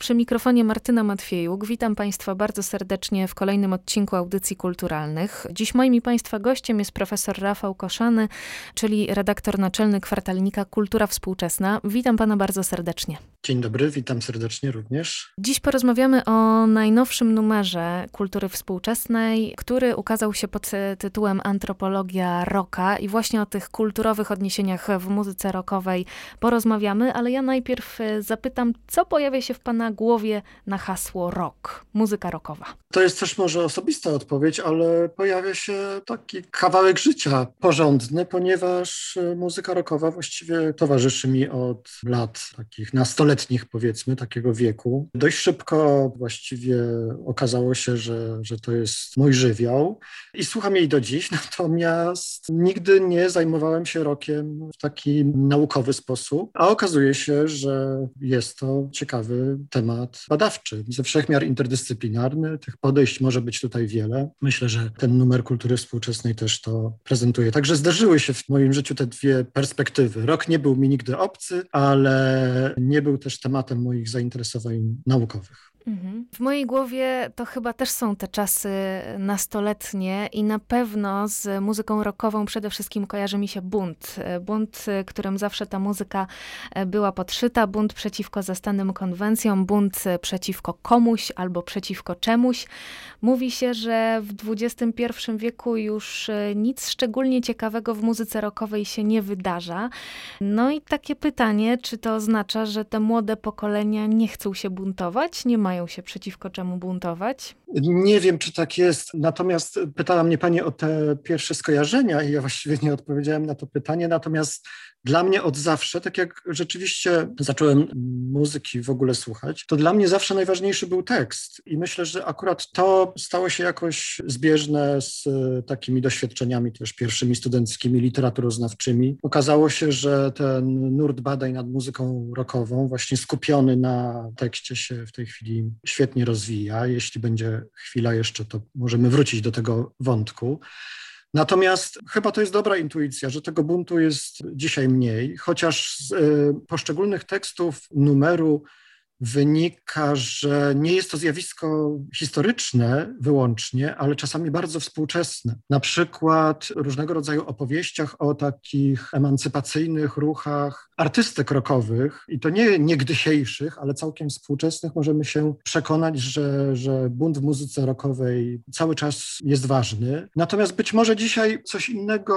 Przy mikrofonie Martyna Matwiejuk. Witam Państwa bardzo serdecznie w kolejnym odcinku Audycji Kulturalnych. Dziś moim i Państwa gościem jest profesor Rafał Koszany, czyli redaktor naczelny kwartalnika Kultura Współczesna. Witam Pana bardzo serdecznie. Dzień dobry, witam serdecznie również. Dziś porozmawiamy o najnowszym numerze Kultury Współczesnej, który ukazał się pod tytułem Antropologia Roka i właśnie o tych kulturowych odniesieniach w muzyce rockowej porozmawiamy, ale ja najpierw zapytam, co pojawia się w Pana głowie na hasło rock, muzyka rockowa? To jest też może osobista odpowiedź, ale pojawia się taki kawałek życia porządny, ponieważ e, muzyka rockowa właściwie towarzyszy mi od lat takich nastoletnich, powiedzmy, takiego wieku. Dość szybko właściwie okazało się, że, że to jest mój żywioł i słucham jej do dziś, natomiast nigdy nie zajmowałem się rockiem w taki naukowy sposób, a okazuje się, że jest to ciekawy temat temat badawczy, ze wszechmiar interdyscyplinarny. Tych podejść może być tutaj wiele. Myślę, że ten numer kultury współczesnej też to prezentuje. Także zdarzyły się w moim życiu te dwie perspektywy. Rok nie był mi nigdy obcy, ale nie był też tematem moich zainteresowań naukowych. Mhm. W mojej głowie to chyba też są te czasy nastoletnie i na pewno z muzyką rockową przede wszystkim kojarzy mi się bunt. Bunt, którym zawsze ta muzyka była podszyta, bunt przeciwko zastanym konwencjom, bunt przeciwko komuś albo przeciwko czemuś. Mówi się, że w XXI wieku już nic szczególnie ciekawego w muzyce rockowej się nie wydarza. No i takie pytanie, czy to oznacza, że te młode pokolenia nie chcą się buntować, nie mają mają się przeciwko czemu buntować? Nie wiem, czy tak jest. Natomiast pytała mnie Pani o te pierwsze skojarzenia i ja właściwie nie odpowiedziałem na to pytanie. Natomiast dla mnie od zawsze, tak jak rzeczywiście zacząłem muzyki w ogóle słuchać, to dla mnie zawsze najważniejszy był tekst. I myślę, że akurat to stało się jakoś zbieżne z takimi doświadczeniami też pierwszymi studenckimi, literaturoznawczymi. Okazało się, że ten nurt badań nad muzyką rockową, właśnie skupiony na tekście się w tej chwili świetnie rozwija. Jeśli będzie chwila jeszcze, to możemy wrócić do tego wątku. Natomiast chyba to jest dobra intuicja, że tego buntu jest dzisiaj mniej, chociaż z y, poszczególnych tekstów numeru wynika, że nie jest to zjawisko historyczne wyłącznie, ale czasami bardzo współczesne. Na przykład różnego rodzaju opowieściach o takich emancypacyjnych ruchach artystek rockowych, i to nie niegdysiejszych, ale całkiem współczesnych, możemy się przekonać, że, że bunt w muzyce rockowej cały czas jest ważny. Natomiast być może dzisiaj coś innego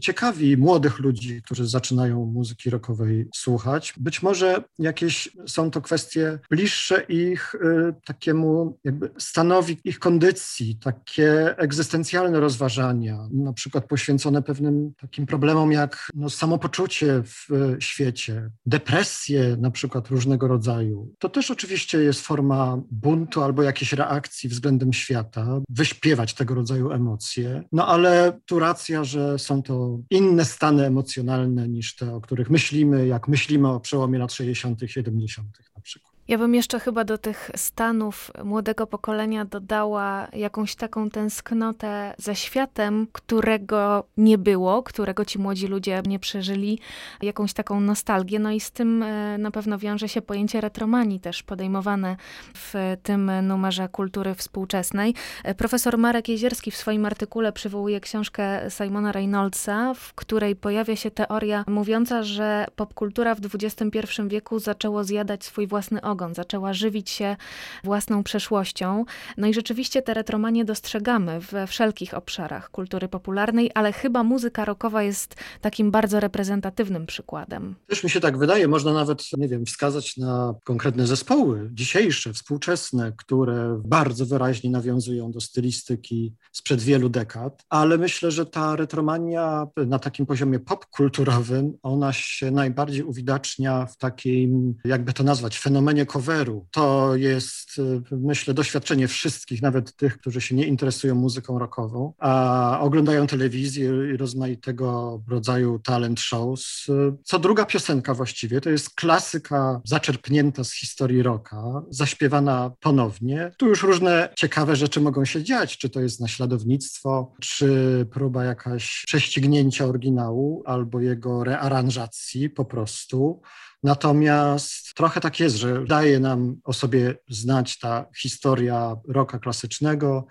ciekawi młodych ludzi, którzy zaczynają muzyki rockowej słuchać. Być może jakieś są to kwestie kwestie bliższe ich y, takiemu jakby stanowi ich kondycji, takie egzystencjalne rozważania, na przykład poświęcone pewnym takim problemom jak no, samopoczucie w y, świecie, depresje na przykład różnego rodzaju. To też oczywiście jest forma buntu albo jakiejś reakcji względem świata, wyśpiewać tego rodzaju emocje, no ale tu racja, że są to inne stany emocjonalne niż te, o których myślimy, jak myślimy o przełomie lat 60., 70. na przykład. Ja bym jeszcze chyba do tych stanów młodego pokolenia dodała jakąś taką tęsknotę za światem, którego nie było, którego ci młodzi ludzie nie przeżyli, jakąś taką nostalgię. No i z tym e, na pewno wiąże się pojęcie retromanii też podejmowane w tym numerze kultury współczesnej. E, profesor Marek Jezierski w swoim artykule przywołuje książkę Simona Reynoldsa, w której pojawia się teoria mówiąca, że popkultura w XXI wieku zaczęło zjadać swój własny ogon zaczęła żywić się własną przeszłością. No i rzeczywiście te retromanie dostrzegamy we wszelkich obszarach kultury popularnej, ale chyba muzyka rockowa jest takim bardzo reprezentatywnym przykładem. Też mi się tak wydaje, można nawet, nie wiem, wskazać na konkretne zespoły dzisiejsze, współczesne, które bardzo wyraźnie nawiązują do stylistyki sprzed wielu dekad, ale myślę, że ta retromania na takim poziomie popkulturowym, ona się najbardziej uwidacznia w takim, jakby to nazwać, fenomenie coveru. To jest, y, myślę, doświadczenie wszystkich, nawet tych, którzy się nie interesują muzyką rockową, a oglądają telewizję i rozmaitego rodzaju talent shows. Co druga piosenka właściwie to jest klasyka zaczerpnięta z historii rocka, zaśpiewana ponownie. Tu już różne ciekawe rzeczy mogą się dziać, czy to jest naśladownictwo, czy próba jakaś prześcignięcia oryginału albo jego rearanżacji po prostu. Natomiast trochę tak jest, że daje nam o sobie znać ta historia roka klasycznego,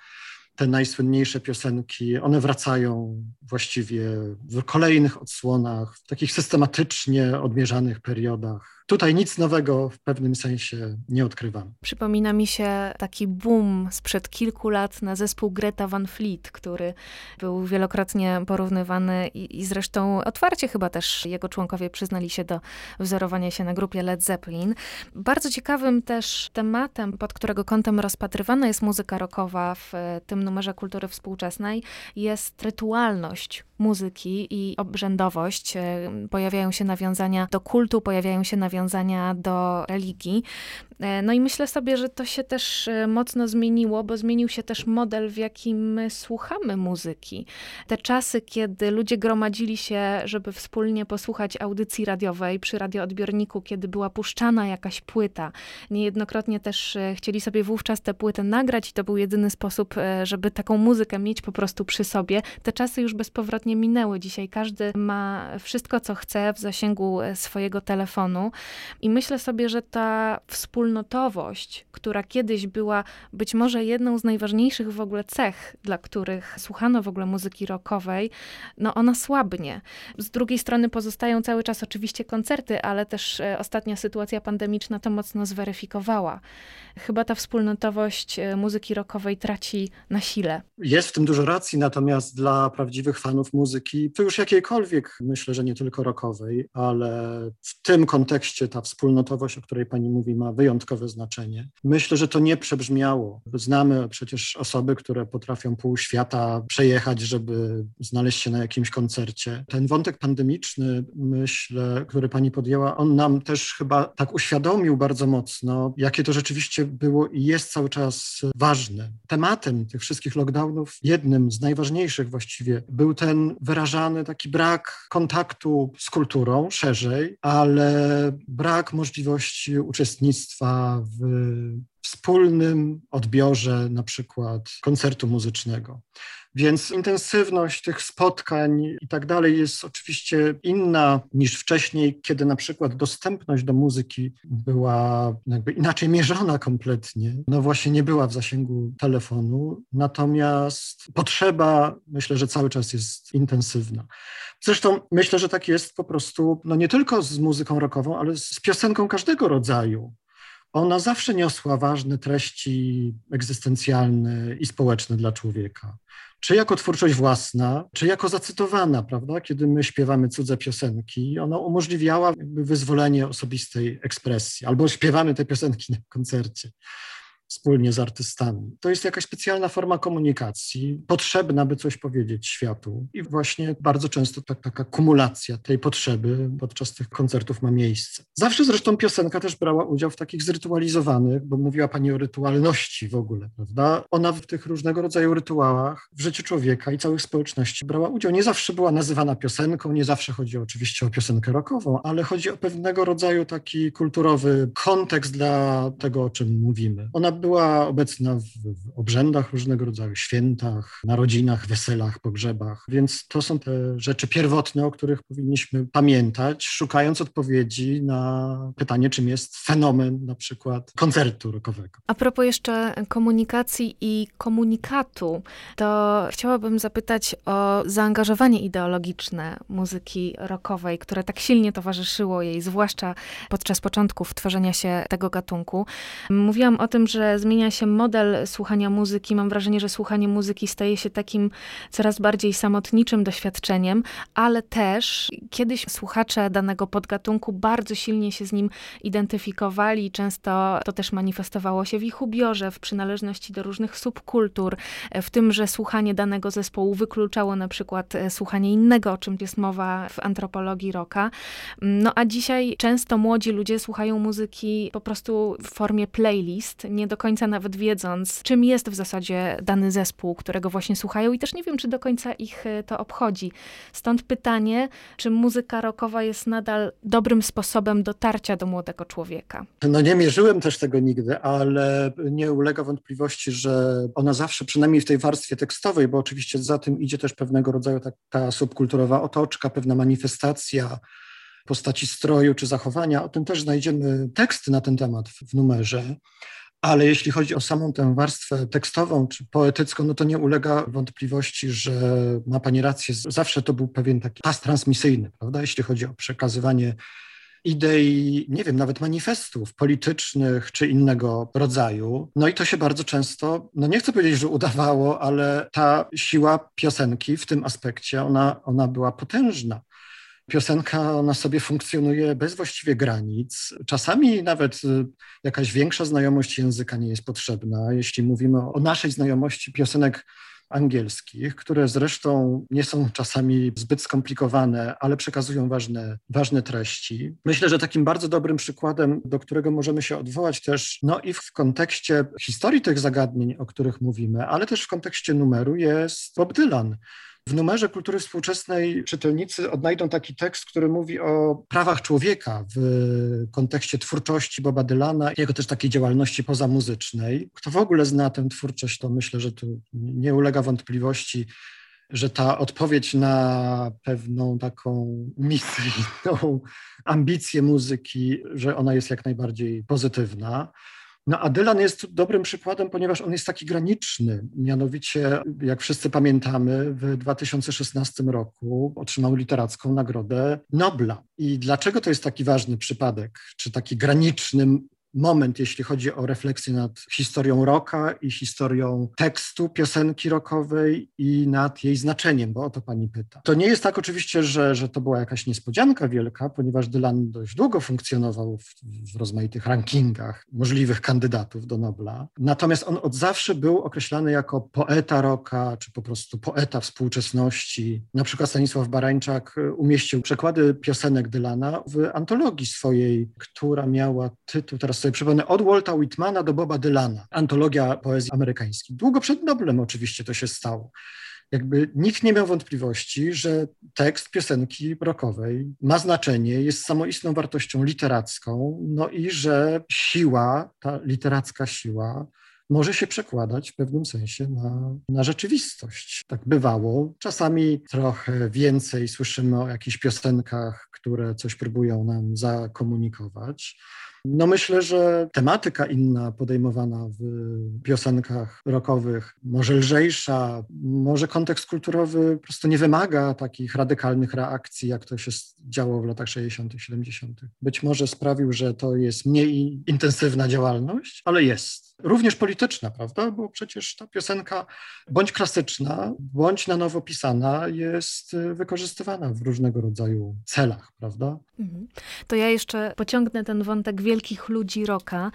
te najsłynniejsze piosenki, one wracają właściwie w kolejnych odsłonach, w takich systematycznie odmierzanych periodach tutaj nic nowego w pewnym sensie nie odkrywam. Przypomina mi się taki boom sprzed kilku lat na zespół Greta Van Fleet, który był wielokrotnie porównywany i, i zresztą otwarcie chyba też jego członkowie przyznali się do wzorowania się na grupie Led Zeppelin. Bardzo ciekawym też tematem, pod którego kątem rozpatrywana jest muzyka rockowa w tym numerze kultury współczesnej, jest rytualność muzyki i obrzędowość. Pojawiają się nawiązania do kultu, pojawiają się nawiązania nawiązania do religii. E, no i myślę sobie, że to się też e, mocno zmieniło, bo zmienił się też model, w jakim my słuchamy muzyki. Te czasy, kiedy ludzie gromadzili się, żeby wspólnie posłuchać audycji radiowej przy radioodbiorniku, kiedy była puszczana jakaś płyta. Niejednokrotnie też e, chcieli sobie wówczas tę płytę nagrać i to był jedyny sposób, żeby taką muzykę mieć po prostu przy sobie. Te czasy już bezpowrotnie minęły. Dzisiaj każdy ma wszystko, co chce w zasięgu swojego telefonu. I myślę sobie, że ta wspólnotowość, która kiedyś była być może jedną z najważniejszych w ogóle cech, dla których słuchano w ogóle muzyki rockowej, no ona słabnie. Z drugiej strony pozostają cały czas oczywiście koncerty, ale też e, ostatnia sytuacja pandemiczna to mocno zweryfikowała. Chyba ta wspólnotowość e, muzyki rockowej traci na sile. Jest w tym dużo racji, natomiast dla prawdziwych fanów muzyki, to już jakiejkolwiek, myślę, że nie tylko rockowej, ale w tym kontekście ta wspólnotowość, o której pani mówi, ma wyjątkowe znaczenie. Myślę, że to nie przebrzmiało. Znamy przecież osoby, które potrafią pół świata przejechać, żeby znaleźć się na jakimś koncercie. Ten wątek pandemiczny, myślę, który pani podjęła, on nam też chyba tak uświadomił bardzo mocno, jakie to rzeczywiście było i jest cały czas ważne. Tematem tych wszystkich lockdownów, jednym z najważniejszych właściwie, był ten wyrażany taki brak kontaktu z kulturą szerzej, ale brak możliwości uczestnictwa w wspólnym odbiorze na przykład koncertu muzycznego. Więc intensywność tych spotkań i tak dalej jest oczywiście inna niż wcześniej, kiedy na przykład dostępność do muzyki była jakby inaczej mierzona kompletnie. No właśnie nie była w zasięgu telefonu, natomiast potrzeba myślę, że cały czas jest intensywna. Zresztą myślę, że tak jest po prostu, no nie tylko z muzyką rockową, ale z piosenką każdego rodzaju ona zawsze niosła ważne treści egzystencjalne i społeczne dla człowieka. Czy jako twórczość własna, czy jako zacytowana, prawda? Kiedy my śpiewamy cudze piosenki, ona umożliwiała wyzwolenie osobistej ekspresji, albo śpiewamy te piosenki na koncercie wspólnie z artystami. To jest jakaś specjalna forma komunikacji, potrzebna, by coś powiedzieć światu. I właśnie bardzo często tak, taka kumulacja tej potrzeby podczas tych koncertów ma miejsce. Zawsze zresztą piosenka też brała udział w takich zrytualizowanych, bo mówiła Pani o rytualności w ogóle, prawda? Ona w tych różnego rodzaju rytuałach w życiu człowieka i całych społeczności brała udział. Nie zawsze była nazywana piosenką, nie zawsze chodzi oczywiście o piosenkę rockową, ale chodzi o pewnego rodzaju taki kulturowy kontekst dla tego, o czym mówimy. Ona była obecna w, w obrzędach różnego rodzaju, świętach, narodzinach, weselach, pogrzebach, więc to są te rzeczy pierwotne, o których powinniśmy pamiętać, szukając odpowiedzi na pytanie, czym jest fenomen na przykład koncertu rockowego. A propos jeszcze komunikacji i komunikatu, to chciałabym zapytać o zaangażowanie ideologiczne muzyki rockowej, które tak silnie towarzyszyło jej, zwłaszcza podczas początków tworzenia się tego gatunku. Mówiłam o tym, że zmienia się model słuchania muzyki. Mam wrażenie, że słuchanie muzyki staje się takim coraz bardziej samotniczym doświadczeniem, ale też kiedyś słuchacze danego podgatunku bardzo silnie się z nim identyfikowali. Często to też manifestowało się w ich ubiorze, w przynależności do różnych subkultur, w tym, że słuchanie danego zespołu wykluczało na przykład e, słuchanie innego, o czym jest mowa w antropologii rocka. No a dzisiaj często młodzi ludzie słuchają muzyki po prostu w formie playlist, nie do końca nawet wiedząc, czym jest w zasadzie dany zespół, którego właśnie słuchają i też nie wiem, czy do końca ich e, to obchodzi. Stąd pytanie, czy muzyka rockowa jest nadal dobrym sposobem dotarcia do młodego człowieka? No nie mierzyłem też tego nigdy, ale nie ulega wątpliwości, że ona zawsze, przynajmniej w tej warstwie tekstowej, bo oczywiście za tym idzie też pewnego rodzaju taka subkulturowa otoczka, pewna manifestacja, postaci stroju czy zachowania. O tym też znajdziemy teksty na ten temat w numerze. Ale jeśli chodzi o samą tę warstwę tekstową czy poetycką, no to nie ulega wątpliwości, że ma Pani rację. Zawsze to był pewien taki pas transmisyjny, prawda? Jeśli chodzi o przekazywanie idei, nie wiem, nawet manifestów politycznych czy innego rodzaju. No i to się bardzo często, no nie chcę powiedzieć, że udawało, ale ta siła piosenki w tym aspekcie, ona, ona była potężna piosenka ona sobie funkcjonuje bez właściwie granic. Czasami nawet y, jakaś większa znajomość języka nie jest potrzebna. Jeśli mówimy o naszej znajomości piosenek angielskich, które zresztą nie są czasami zbyt skomplikowane, ale przekazują ważne, ważne treści. Myślę, że takim bardzo dobrym przykładem, do którego możemy się odwołać też, no i w kontekście historii tych zagadnień, o których mówimy, ale też w kontekście numeru jest Bob Dylan w numerze kultury współczesnej czytelnicy odnajdą taki tekst, który mówi o prawach człowieka w kontekście twórczości Boba Dylana, jego też takiej działalności pozamuzycznej. Kto w ogóle zna tę twórczość, to myślę, że tu nie ulega wątpliwości, że ta odpowiedź na pewną taką misyjną ambicję muzyki, że ona jest jak najbardziej pozytywna. No a Dylan jest dobrym przykładem, ponieważ on jest taki graniczny. Mianowicie, jak wszyscy pamiętamy, w 2016 roku otrzymał literacką nagrodę Nobla. I dlaczego to jest taki ważny przypadek, czy taki graniczny moment, jeśli chodzi o refleksję nad historią rocka i historią tekstu piosenki rockowej i nad jej znaczeniem, bo o to pani pyta. To nie jest tak oczywiście, że, że to była jakaś niespodzianka wielka, ponieważ Dylan dość długo funkcjonował w, w rozmaitych rankingach możliwych kandydatów do Nobla. Natomiast on od zawsze był określany jako poeta rocka, czy po prostu poeta współczesności. Na przykład Stanisław Barańczak umieścił przekłady piosenek Dylana w antologii swojej, która miała tytuł, teraz sobie przypomnę, od Walta Whitmana do Boba Dylana, antologia poezji amerykańskiej. Długo przed Noblem oczywiście to się stało. Jakby nikt nie miał wątpliwości, że tekst piosenki rockowej ma znaczenie, jest samoistną wartością literacką, no i że siła, ta literacka siła, może się przekładać w pewnym sensie na, na rzeczywistość. Tak bywało. Czasami trochę więcej słyszymy o jakichś piosenkach, które coś próbują nam zakomunikować. No myślę, że tematyka inna podejmowana w piosenkach rockowych, może lżejsza, może kontekst kulturowy po prostu nie wymaga takich radykalnych reakcji, jak to się działo w latach 60., 70. Być może sprawił, że to jest mniej intensywna działalność, ale jest również polityczna, prawda? Bo przecież ta piosenka, bądź klasyczna, bądź na nowo pisana, jest y, wykorzystywana w różnego rodzaju celach, prawda? Mhm. To ja jeszcze pociągnę ten wątek wielkich ludzi roka,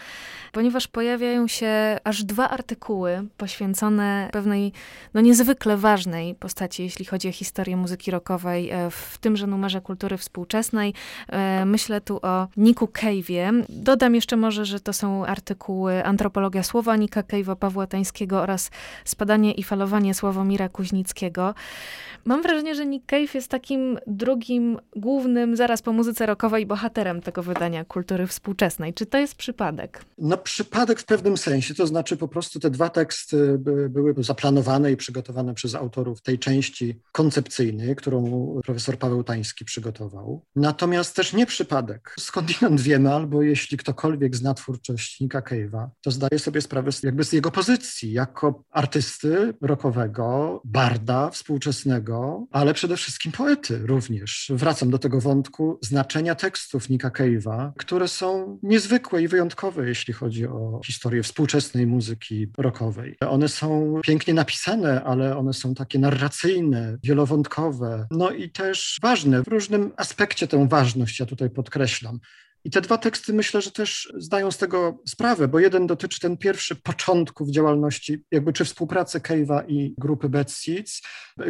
ponieważ pojawiają się aż dwa artykuły poświęcone pewnej, no niezwykle ważnej postaci, jeśli chodzi o historię muzyki rockowej, e, w tymże numerze kultury współczesnej. E, myślę tu o Niku Cave'ie. Dodam jeszcze może, że to są artykuły antropologii Antologia Słowa Nika Kejwa, Pawła Tańskiego oraz Spadanie i falowanie Sławomira Kuźnickiego. Mam wrażenie, że Nick Cave jest takim drugim, głównym, zaraz po muzyce rockowej, bohaterem tego wydania kultury współczesnej. Czy to jest przypadek? No przypadek w pewnym sensie, to znaczy po prostu te dwa teksty były zaplanowane i przygotowane przez autorów tej części koncepcyjnej, którą profesor Paweł Tański przygotował. Natomiast też nie przypadek. Skądinąd wiemy, albo jeśli ktokolwiek zna twórczość Nika Cave'a, to zdaje sobie sprawę jakby z jego pozycji jako artysty rockowego, barda współczesnego, ale przede wszystkim poety również. Wracam do tego wątku znaczenia tekstów Nika Cave'a, które są niezwykłe i wyjątkowe, jeśli chodzi o historię współczesnej muzyki rockowej. One są pięknie napisane, ale one są takie narracyjne, wielowątkowe, no i też ważne. W różnym aspekcie tę ważność ja tutaj podkreślam. I te dwa teksty myślę, że też zdają z tego sprawę, bo jeden dotyczy ten pierwszy początków działalności, jakby czy współpracy Cave'a i grupy Bad Seeds,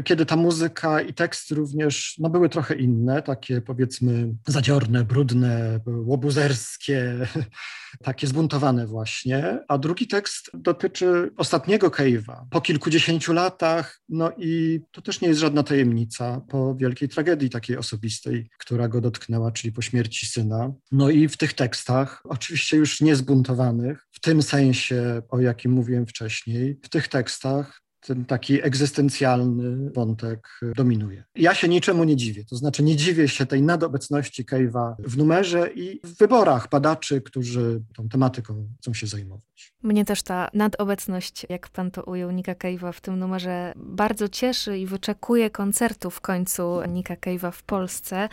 kiedy ta muzyka i teksty również no, były trochę inne, takie powiedzmy zadziorne, brudne, łobuzerskie, takie zbuntowane właśnie. A drugi tekst dotyczy ostatniego Cave'a po kilkudziesięciu latach, no i to też nie jest żadna tajemnica po wielkiej tragedii takiej osobistej, która go dotknęła, czyli po śmierci syna. No i w tych tekstach, oczywiście już niezbuntowanych, w tym sensie, o jakim mówiłem wcześniej, w tych tekstach ten taki egzystencjalny wątek dominuje. Ja się niczemu nie dziwię, to znaczy nie dziwię się tej nadobecności Cave'a w numerze i w wyborach badaczy, którzy tą tematyką chcą się zajmować. Mnie też ta nadobecność, jak pan to ujął, Nika Cave'a w tym numerze bardzo cieszy i wyczekuję koncertu w końcu Nika Cave'a w Polsce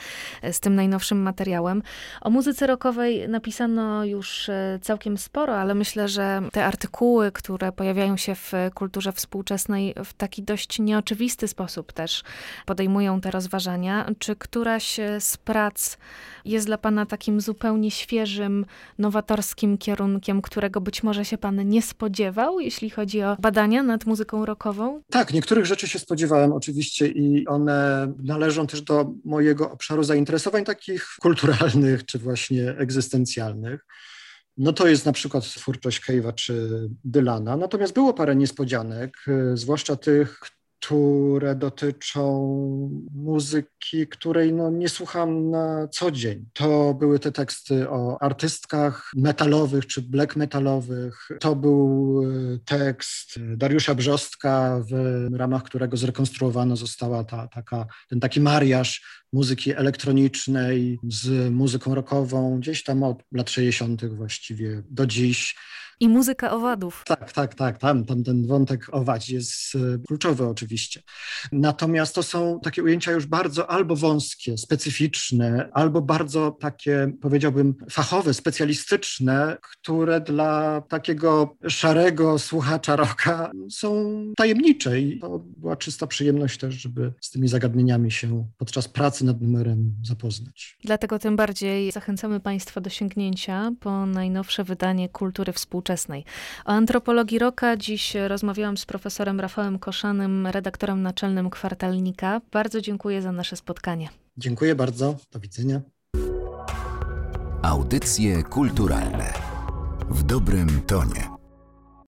z tym najnowszym materiałem. O muzyce rockowej napisano już e, całkiem sporo, ale myślę, że te artykuły, które pojawiają się w kulturze współczesnej w taki dość nieoczywisty sposób też podejmują te rozważania. Czy któraś z prac jest dla pana takim zupełnie świeżym, nowatorskim kierunkiem, którego być może się pan nie spodziewał, jeśli chodzi o badania nad muzyką rockową? Tak, niektórych rzeczy się spodziewałem oczywiście i one należą też do mojego obszaru zainteresowań takich kulturalnych czy właśnie egzystencjalnych. No to jest na przykład twórczość Cave'a czy Dylana. Natomiast było parę niespodzianek, zwłaszcza tych, które dotyczą muzyki, której no, nie słucham na co dzień. To były te teksty o artystkach metalowych czy black metalowych. To był e, tekst Dariusza Brzostka, w ramach którego zrekonstruowana została ta, taka, ten taki mariaż muzyki elektronicznej z muzyką rockową, gdzieś tam od lat 60. właściwie do dziś. I muzyka owadów. Tak, tak, tak. Tam, tam ten wątek owadzi jest e, kluczowy oczywiście. Natomiast to są takie ujęcia już bardzo albo wąskie, specyficzne, albo bardzo takie, powiedziałbym, fachowe, specjalistyczne, które dla takiego szarego słuchacza rocka są tajemnicze. I to była czysta przyjemność też, żeby z tymi zagadnieniami się podczas pracy nad numerem zapoznać. Dlatego tym bardziej zachęcamy Państwa do sięgnięcia po najnowsze wydanie Kultury Współczesnej współczesnej. O antropologii roka dziś rozmawiałam z profesorem Rafałem Koszanym, redaktorem naczelnym kwartalnika. Bardzo dziękuję za nasze spotkanie. Dziękuję bardzo. Do widzenia. Audycje kulturalne w dobrym tonie.